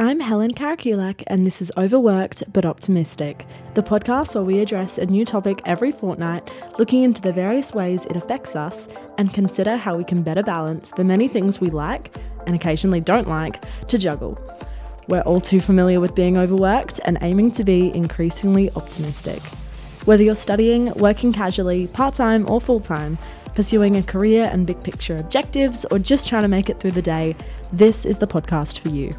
I'm Helen Karakulak, and this is Overworked but Optimistic, the podcast where we address a new topic every fortnight, looking into the various ways it affects us and consider how we can better balance the many things we like and occasionally don't like to juggle. We're all too familiar with being overworked and aiming to be increasingly optimistic. Whether you're studying, working casually, part time, or full time, pursuing a career and big picture objectives, or just trying to make it through the day, this is the podcast for you.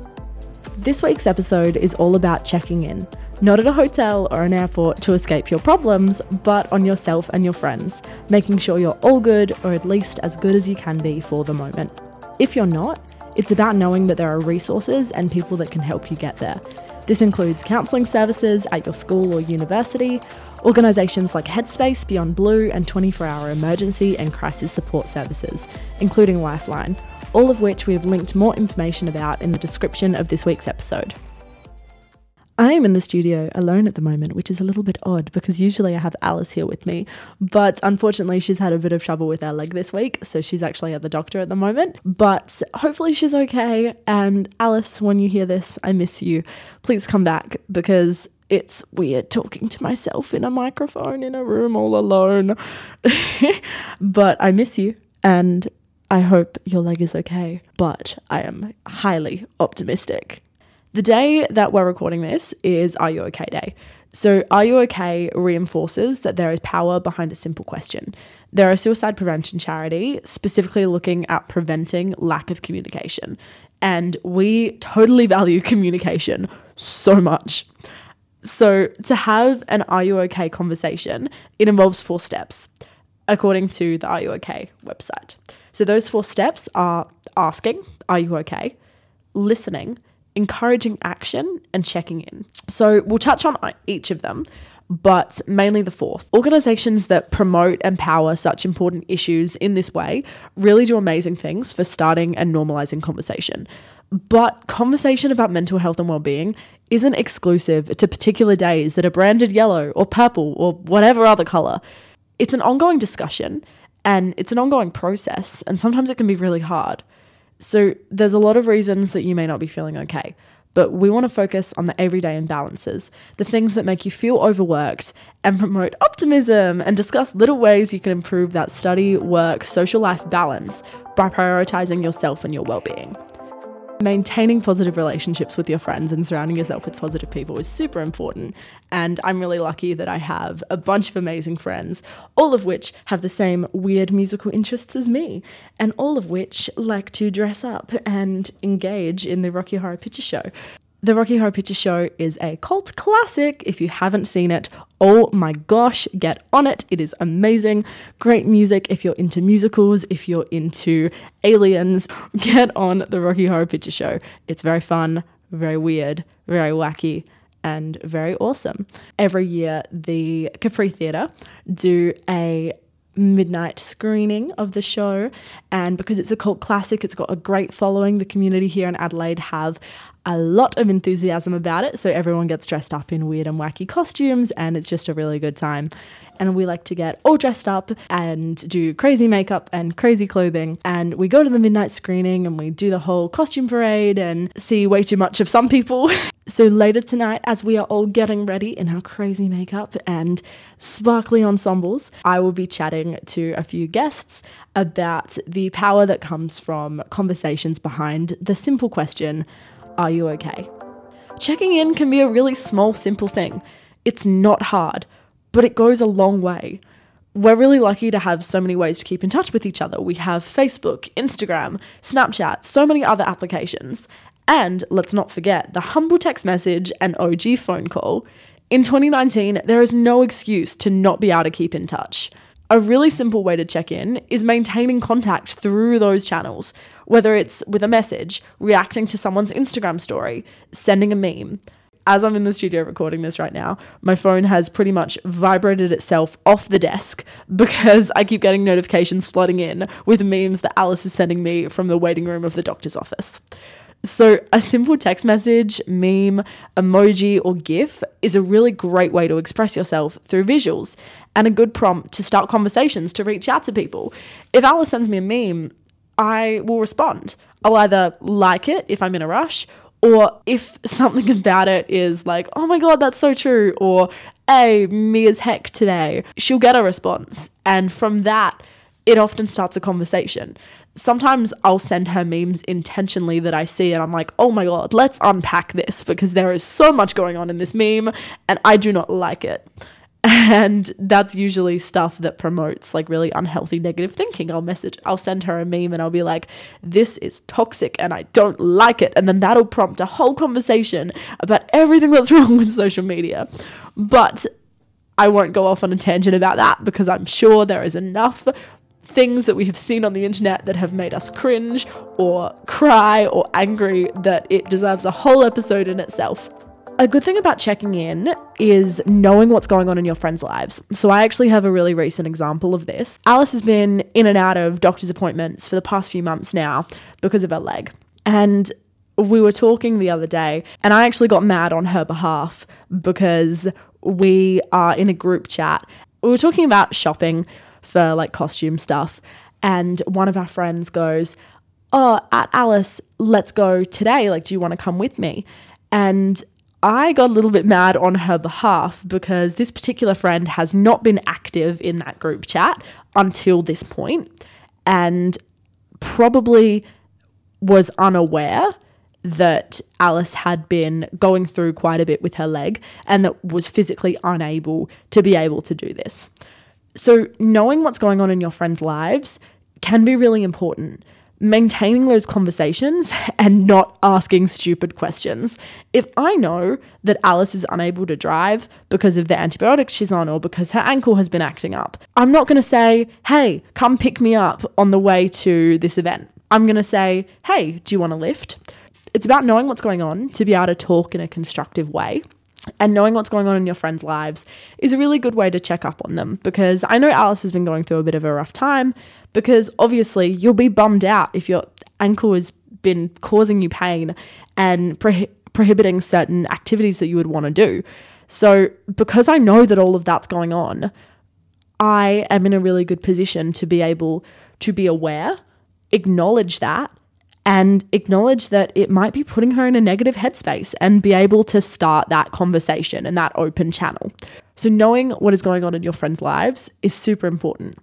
This week's episode is all about checking in, not at a hotel or an airport to escape your problems, but on yourself and your friends, making sure you're all good or at least as good as you can be for the moment. If you're not, it's about knowing that there are resources and people that can help you get there. This includes counselling services at your school or university, organisations like Headspace, Beyond Blue, and 24 hour emergency and crisis support services, including Lifeline all of which we have linked more information about in the description of this week's episode. I am in the studio alone at the moment, which is a little bit odd because usually I have Alice here with me. But unfortunately, she's had a bit of trouble with her leg this week, so she's actually at the doctor at the moment. But hopefully, she's okay. And Alice, when you hear this, I miss you. Please come back because it's weird talking to myself in a microphone in a room all alone. but I miss you. And I hope your leg is okay, but I am highly optimistic. The day that we're recording this is Are You OK Day. So, Are You OK reinforces that there is power behind a simple question. They're a suicide prevention charity specifically looking at preventing lack of communication. And we totally value communication so much. So, to have an Are You OK conversation, it involves four steps, according to the Are You OK website. So those four steps are asking, are you okay? Listening, encouraging action, and checking in. So we'll touch on each of them, but mainly the fourth. Organizations that promote and power such important issues in this way really do amazing things for starting and normalizing conversation. But conversation about mental health and well-being isn't exclusive to particular days that are branded yellow or purple or whatever other color. It's an ongoing discussion and it's an ongoing process, and sometimes it can be really hard. So, there's a lot of reasons that you may not be feeling okay, but we want to focus on the everyday imbalances, the things that make you feel overworked, and promote optimism and discuss little ways you can improve that study, work, social life balance by prioritizing yourself and your well being. Maintaining positive relationships with your friends and surrounding yourself with positive people is super important. And I'm really lucky that I have a bunch of amazing friends, all of which have the same weird musical interests as me, and all of which like to dress up and engage in the Rocky Horror Picture Show. The Rocky Horror Picture Show is a cult classic. If you haven't seen it, oh my gosh, get on it. It is amazing. Great music if you're into musicals, if you're into aliens, get on the Rocky Horror Picture Show. It's very fun, very weird, very wacky, and very awesome. Every year, the Capri Theatre do a midnight screening of the show. And because it's a cult classic, it's got a great following. The community here in Adelaide have a lot of enthusiasm about it. So everyone gets dressed up in weird and wacky costumes, and it's just a really good time. And we like to get all dressed up and do crazy makeup and crazy clothing. And we go to the midnight screening and we do the whole costume parade and see way too much of some people. so later tonight, as we are all getting ready in our crazy makeup and sparkly ensembles, I will be chatting to a few guests about the power that comes from conversations behind the simple question are you okay? Checking in can be a really small, simple thing. It's not hard, but it goes a long way. We're really lucky to have so many ways to keep in touch with each other. We have Facebook, Instagram, Snapchat, so many other applications. And let's not forget the humble text message and OG phone call. In 2019, there is no excuse to not be able to keep in touch. A really simple way to check in is maintaining contact through those channels, whether it's with a message, reacting to someone's Instagram story, sending a meme. As I'm in the studio recording this right now, my phone has pretty much vibrated itself off the desk because I keep getting notifications flooding in with memes that Alice is sending me from the waiting room of the doctor's office. So, a simple text message, meme, emoji, or GIF is a really great way to express yourself through visuals and a good prompt to start conversations to reach out to people. If Alice sends me a meme, I will respond. I'll either like it if I'm in a rush, Or if something about it is like, oh my God, that's so true, or hey, me as heck today, she'll get a response. And from that, it often starts a conversation. Sometimes I'll send her memes intentionally that I see, and I'm like, oh my God, let's unpack this because there is so much going on in this meme, and I do not like it. And that's usually stuff that promotes like really unhealthy negative thinking. I'll message, I'll send her a meme and I'll be like, this is toxic and I don't like it. And then that'll prompt a whole conversation about everything that's wrong with social media. But I won't go off on a tangent about that because I'm sure there is enough things that we have seen on the internet that have made us cringe or cry or angry that it deserves a whole episode in itself a good thing about checking in is knowing what's going on in your friends' lives. So, I actually have a really recent example of this. Alice has been in and out of doctor's appointments for the past few months now because of her leg. And we were talking the other day, and I actually got mad on her behalf because we are in a group chat. We were talking about shopping for like costume stuff, and one of our friends goes, Oh, at Alice, let's go today. Like, do you want to come with me? And I got a little bit mad on her behalf because this particular friend has not been active in that group chat until this point and probably was unaware that Alice had been going through quite a bit with her leg and that was physically unable to be able to do this. So, knowing what's going on in your friends' lives can be really important maintaining those conversations and not asking stupid questions. If I know that Alice is unable to drive because of the antibiotics she's on or because her ankle has been acting up, I'm not going to say, hey, come pick me up on the way to this event. I'm going to say, hey, do you want a lift? It's about knowing what's going on to be able to talk in a constructive way. And knowing what's going on in your friends' lives is a really good way to check up on them because I know Alice has been going through a bit of a rough time because obviously you'll be bummed out if your ankle has been causing you pain and pro- prohibiting certain activities that you would want to do. So, because I know that all of that's going on, I am in a really good position to be able to be aware, acknowledge that, and acknowledge that it might be putting her in a negative headspace and be able to start that conversation and that open channel. So, knowing what is going on in your friends' lives is super important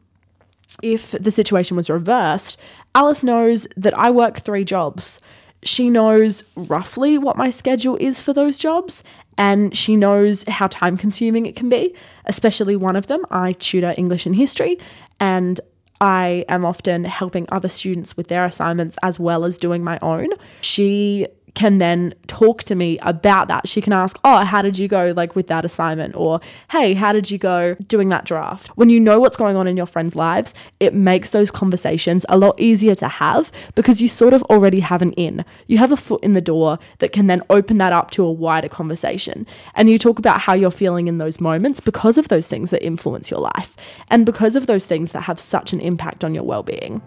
if the situation was reversed, Alice knows that I work three jobs. She knows roughly what my schedule is for those jobs, and she knows how time consuming it can be, especially one of them. I tutor English and history, and I am often helping other students with their assignments as well as doing my own. She can then talk to me about that. She can ask, Oh, how did you go like with that assignment? Or, Hey, how did you go doing that draft? When you know what's going on in your friends' lives, it makes those conversations a lot easier to have because you sort of already have an in. You have a foot in the door that can then open that up to a wider conversation. And you talk about how you're feeling in those moments because of those things that influence your life and because of those things that have such an impact on your well being.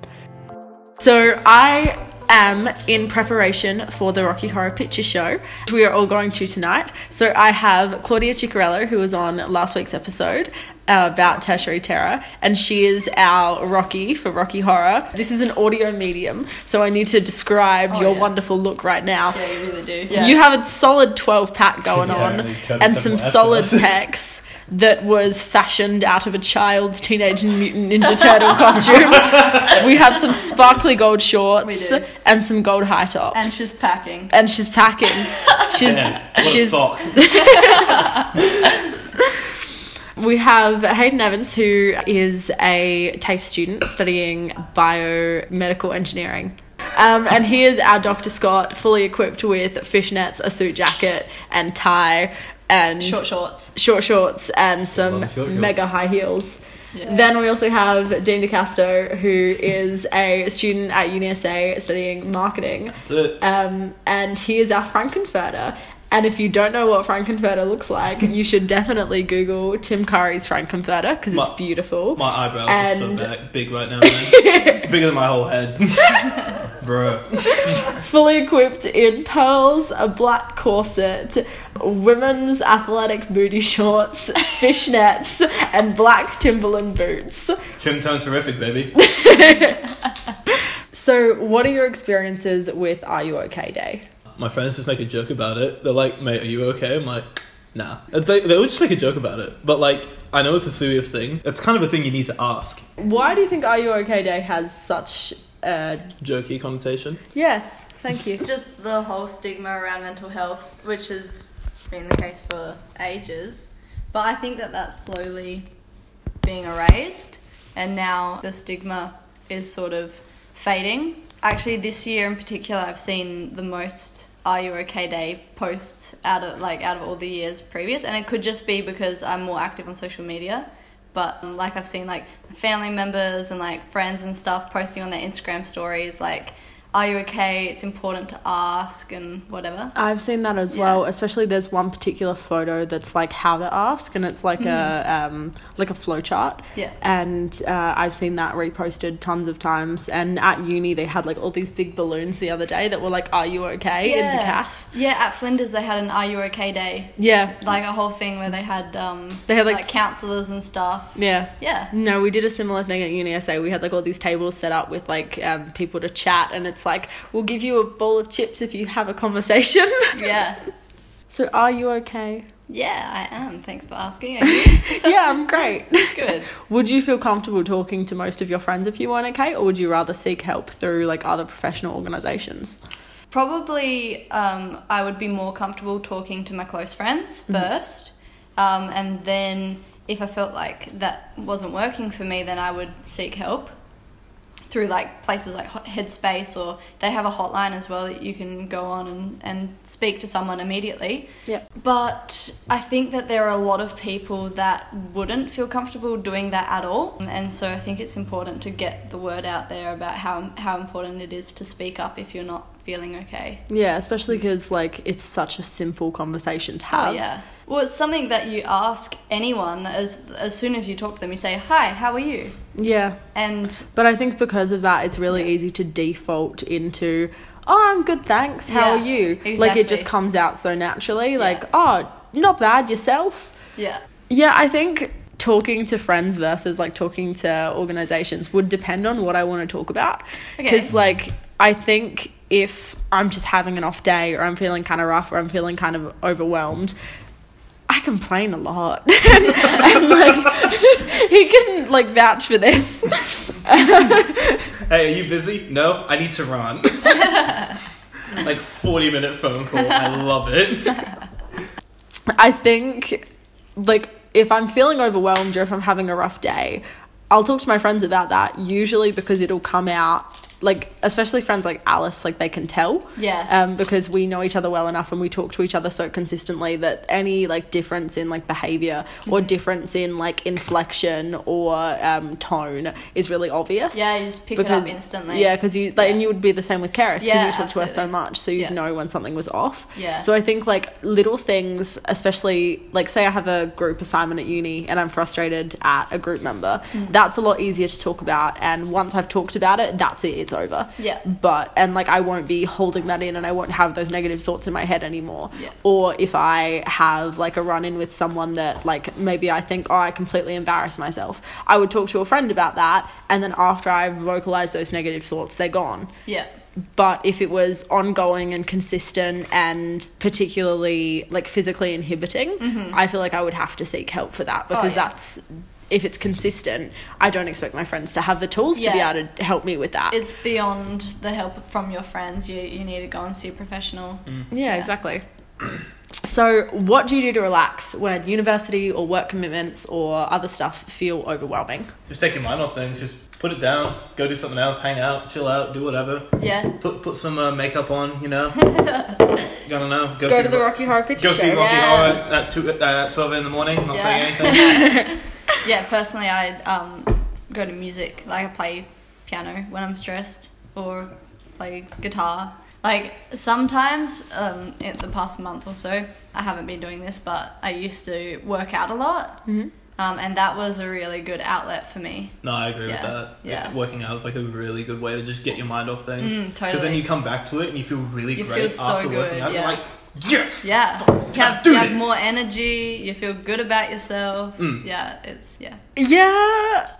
So I am in preparation for the Rocky Horror Picture Show, we are all going to tonight. So I have Claudia Ciccarello, who was on last week's episode uh, about tertiary terror, and she is our Rocky for Rocky Horror. This is an audio medium, so I need to describe oh, your yeah. wonderful look right now. Yeah, you really do. Yeah. You have a solid 12 pack going yeah, on and some solid pecs that was fashioned out of a child's Teenage Mutant Ninja Turtle costume. we have some sparkly gold shorts and some gold high tops. And she's packing. And she's packing. She's yeah, she's. we have Hayden Evans, who is a TAFE student studying biomedical engineering. Um, and here's our Dr. Scott, fully equipped with fishnets, a suit jacket, and tie, and short shorts, short shorts, and some short mega high heels. Yeah. Then we also have Dean DeCasto, who is a student at UniSA studying marketing. Um, and he is our Frank-N-Furter. And if you don't know what Frank-N-Furter looks like, you should definitely Google Tim Curry's Frank-N-Furter because it's beautiful. My eyebrows and... are so big, big right now, Bigger than my whole head. Bro. Fully equipped in pearls, a black corset, women's athletic booty shorts, fishnets, and black Timberland boots. Trim tone terrific, baby. so, what are your experiences with Are You OK Day? my friends just make a joke about it. They're like, "Mate, are you okay?" I'm like, "Nah." They they always just make a joke about it, but like I know it's a serious thing. It's kind of a thing you need to ask. Why do you think Are You Okay Day has such uh Jokey connotation. Yes, thank you. Just the whole stigma around mental health, which has been the case for ages. But I think that that's slowly being erased, and now the stigma is sort of fading. Actually, this year in particular, I've seen the most "Are You Okay" Day posts out of like out of all the years previous, and it could just be because I'm more active on social media. But like I've seen like family members and like friends and stuff posting on their Instagram stories like, "Are you okay?" It's important to ask and whatever. I've seen that as Yeah. well. Especially there's one particular photo that's like how to ask, and it's like a um, like a flow chart. Yeah. And uh, I've seen that reposted tons of times. And at uni, they had like all these big balloons the other day that were like, "Are you okay?" in the calf. Yeah, at Flinders they had an "Are you okay?" day, Yeah. like a whole thing where they had um They had, like, counselors and stuff. Yeah. Yeah. No, we did a similar thing at UniSA. We had like all these tables set up with like um, people to chat, and it's like we'll give you a bowl of chips if you have a conversation. Yeah. so, are you okay? Yeah, I am. Thanks for asking. Are you? yeah, I'm great. Good. Would you feel comfortable talking to most of your friends if you weren't okay, or would you rather seek help through like other professional organizations? Probably, um, I would be more comfortable talking to my close friends Mm-hmm. first, um, and then if I felt like that wasn't working for me, then I would seek help through like places like Headspace, or they have a hotline as well that you can go on and, and speak to someone immediately. Yeah. But I think that there are a lot of people that wouldn't feel comfortable doing that at all. And so I think it's important to get the word out there about how, how important it is to speak up if you're not feeling okay. Yeah, especially because like it's such a simple conversation to oh, have. Oh, yeah. Well, it's something that you ask anyone as, as soon as you talk to them. You say, Hi, how are you? Yeah. And But I think because of that, it's really Yeah. easy to default into, oh, I'm good, thanks. How Yeah, are you? Like it just comes out so naturally. Like, oh, not bad yourself. yeah. Yeah, I think talking to friends versus like talking to organizations would depend on what I want to talk about. Okay. Because, like, I think if I'm just having an off day or I'm feeling kind of rough or I'm feeling kind of overwhelmed, I complain a lot. and, and, like, he can like vouch for this. Hey, are you busy? No, I need to run. like forty minute phone call. I love it. I think, like, if I'm feeling overwhelmed or if I'm having a rough day, I'll talk to my friends about that, usually because it'll come out, like, especially friends like Alice, like, they can tell. Yeah. Um, because we know each other well enough and we talk to each other so consistently that any, like, difference in, like, behavior Mm-hmm. or difference in, like, inflection or um, tone is really obvious. Yeah, you just pick it up instantly. Yeah, because you, like, and you would be the same with Karis because Yeah, you talk to her so much, so you'd Yeah. know when something was off. Yeah. So I think like little things, especially like say I have a group assignment at uni and I'm frustrated at a group member, Mm. that's a lot easier to talk about. And once I've talked about it, that's it, it's over. Yeah. But and like I won't be holding that in and I won't have those negative thoughts in my head anymore. Yeah. Or if I have like a run in with someone that like maybe I think, oh, I completely embarrass myself, I would talk to a friend about that. And then after I've vocalized those negative thoughts, they're gone Yeah. but if it was ongoing and consistent and particularly like physically inhibiting i feel like i would have to seek help for that because Mm-hmm. Oh, yeah. that's if it's consistent i don't expect my friends to have the tools to be able to help me with that It's beyond the help from your friends. You, you need to go and see a professional. yeah, yeah. exactly so what do you do to relax when university or work commitments or other stuff feel overwhelming Just take your mind off things. Just put it down. Go do something else. Hang out. Chill out. Do whatever. Yeah. Put put some uh, makeup on. You know. Gotta know. Go, go see to the Ro- rocky horror picture Go show see Rocky Yeah. Horror at, at, two, uh, at twelve in the morning. I'm not Yeah. saying anything. Yeah, personally, I um, go to music. Like, I play piano when I'm stressed or play guitar. Like, sometimes, um, in the past month or so, I haven't been doing this, but I used to work out a lot. Mhm. Um, and that was a really good outlet for me. No, I agree Yeah, with that. yeah. Working out is like a really good way to just get your mind off things. Mm, Because then you come back to it and you feel really You great feel so after working out. Yeah. like, yes. Yeah. You have, do you have more energy, you feel good about yourself. Mm. Yeah, it's, yeah. yeah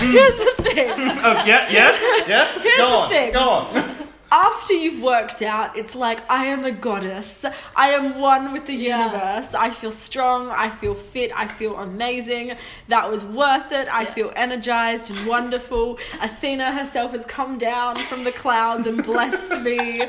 here's the thing Oh yeah, yes, yeah. Here's go the on, thing. go on. after you've worked out, it's like I am a goddess. I am one with the Yeah. universe. I feel strong. I feel fit. I feel amazing. That was worth it. I Yeah. feel energized and wonderful. Athena herself has come down from the clouds and blessed me.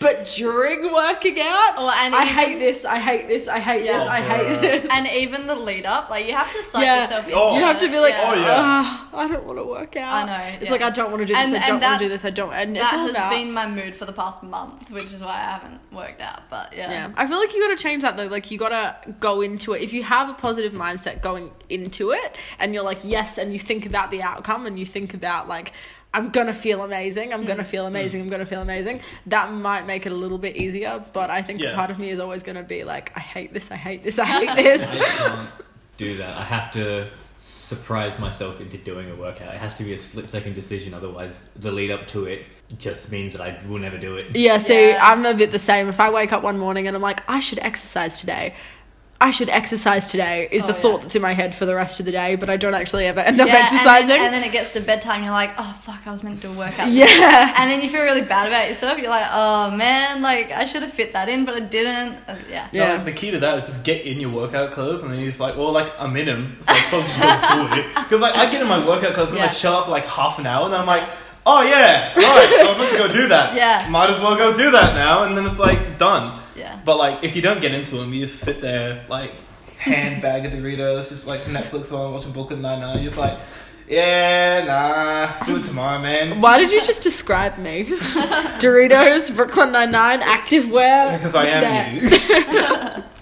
But during working out, Oh, and I even- hate this. I hate this. I hate Yeah. this. I hate Oh, this. And even the lead up, like you have to suck Yeah. yourself into Oh. you have to be like, Yeah. Oh, yeah. "Ugh, I don't want to work out. I know, It's yeah. like I don't want to do this. And- I and don't want to do this. I don't. And that it's all has about. been my mood for the past month, which is why I haven't worked out. But yeah, Yeah. I feel like you got to change that though. Like you got to go into it. If you have a positive mindset going into it and you're like, yes, and you think about the outcome and you think about like, I'm going to feel amazing. I'm Mm. going to feel amazing. I'm going to feel amazing. That might make it a little bit easier. But I think Yeah. part of me is always going to be like, I hate this. I hate this. I hate this. I can't do that. I have to surprise myself into doing a workout. It has to be a split second decision, otherwise, the lead up to it just means that I will never do it. Yeah, see, Yeah. I'm a bit the same. If I wake up one morning and I'm like, I should exercise today. I should exercise today is the Oh, thought that's in my head for the rest of the day, but I don't actually ever end up Yeah, exercising. And then, and then it gets to bedtime, you're like, oh fuck, I was meant to work out. workout. yeah. And then you feel really bad about yourself. You're like, oh man, like I should have fit that in, but I didn't. Uh, yeah. No, Yeah. like, the key to that is just get in your workout clothes, and then you're just like, well, like I'm in them, so I probably just go do it. Because like I get in my workout clothes and Yeah. I chill out for like half an hour, and then I'm like, oh yeah, right, I was meant to go do that. Yeah. might as well go do that now, and then it's like done. Yeah. But like if you don't get into them, you just sit there like hand bag of Doritos, just like Netflix on watching Brooklyn Nine Nine. You're just like, yeah, nah, do it tomorrow, man. Why did you just describe me? Doritos, Brooklyn Nine Nine, activewear. Because I am set. you.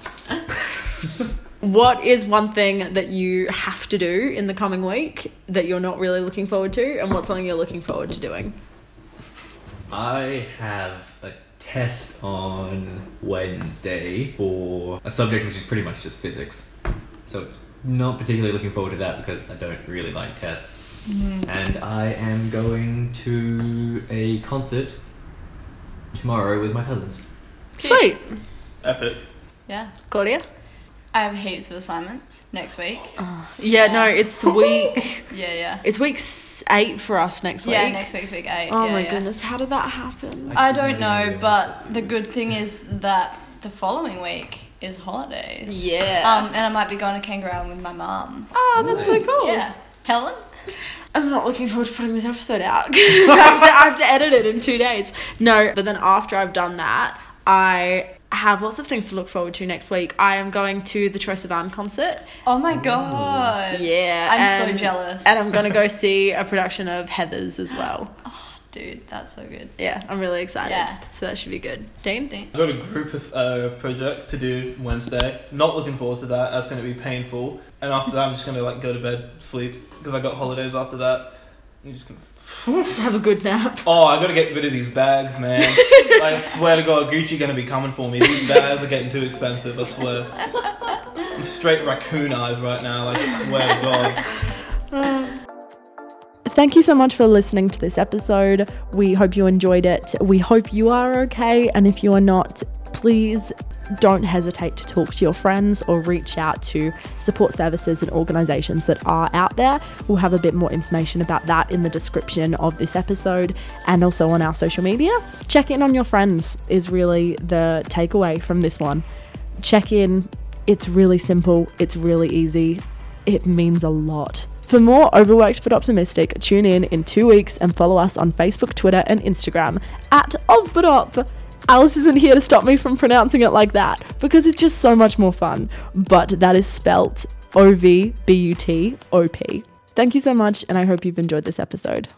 What is one thing that you have to do in the coming week that you're not really looking forward to, and what's something you're looking forward to doing? I have a test on Wednesday for a subject which is pretty much just physics. So, not particularly looking forward to that because I don't really like tests. Mm. And I am going to a concert tomorrow with my cousins. Sweet, Epic. Yeah. Claudia. I have heaps of assignments next week. Yeah, no, it's week. Yeah, yeah. It's week eight for us next week. Yeah, next week's week eight. Oh yeah, my yeah. goodness, how did that happen? I didn't don't know, but the good thing is that the following week is holidays. Yeah. Um, and I might be going to Kangaroo Island with my mum. oh, that's Nice. so cool. Yeah. Helen? I'm not looking forward to putting this episode out because I, I have to edit it in two days. No, but then after I've done that, I have lots of things to look forward to next week. I am going to the Troye Sivan concert. Oh my god. Yeah, I'm so jealous. And I'm gonna go see a production of Heathers as well. Oh, dude, that's so good. Yeah, I'm really excited. Yeah. So that should be good. Dean? Think- I got a group uh, project to do Wednesday. Not looking forward to that. That's going to be painful. And after that, I'm just going to like go to bed, sleep because I got holidays after that. I'm just gonna... Have a good nap. Oh, I got to get rid of these bags, man. I swear to God, Gucci to be coming for me. These bags are getting too expensive. I swear. I'm straight raccoon eyes right now. I swear to God. Thank you so much for listening to this episode. We hope you enjoyed it. We hope you are okay. And if you are not, please don't hesitate to talk to your friends or reach out to support services and organizations that are out there. We'll have a bit more information about that in the description of this episode and also on our social media. Check in on your friends is really the takeaway from this one. Check in. It's really simple, it's really easy. It means a lot. For more Overworked but Optimistic, tune in in two weeks and follow us on Facebook, Twitter, and Instagram at OvButOp. Alice isn't here to stop me from pronouncing it like that because it's just so much more fun. But that is spelt O V B U T O P. Thank you so much, and I hope you've enjoyed this episode.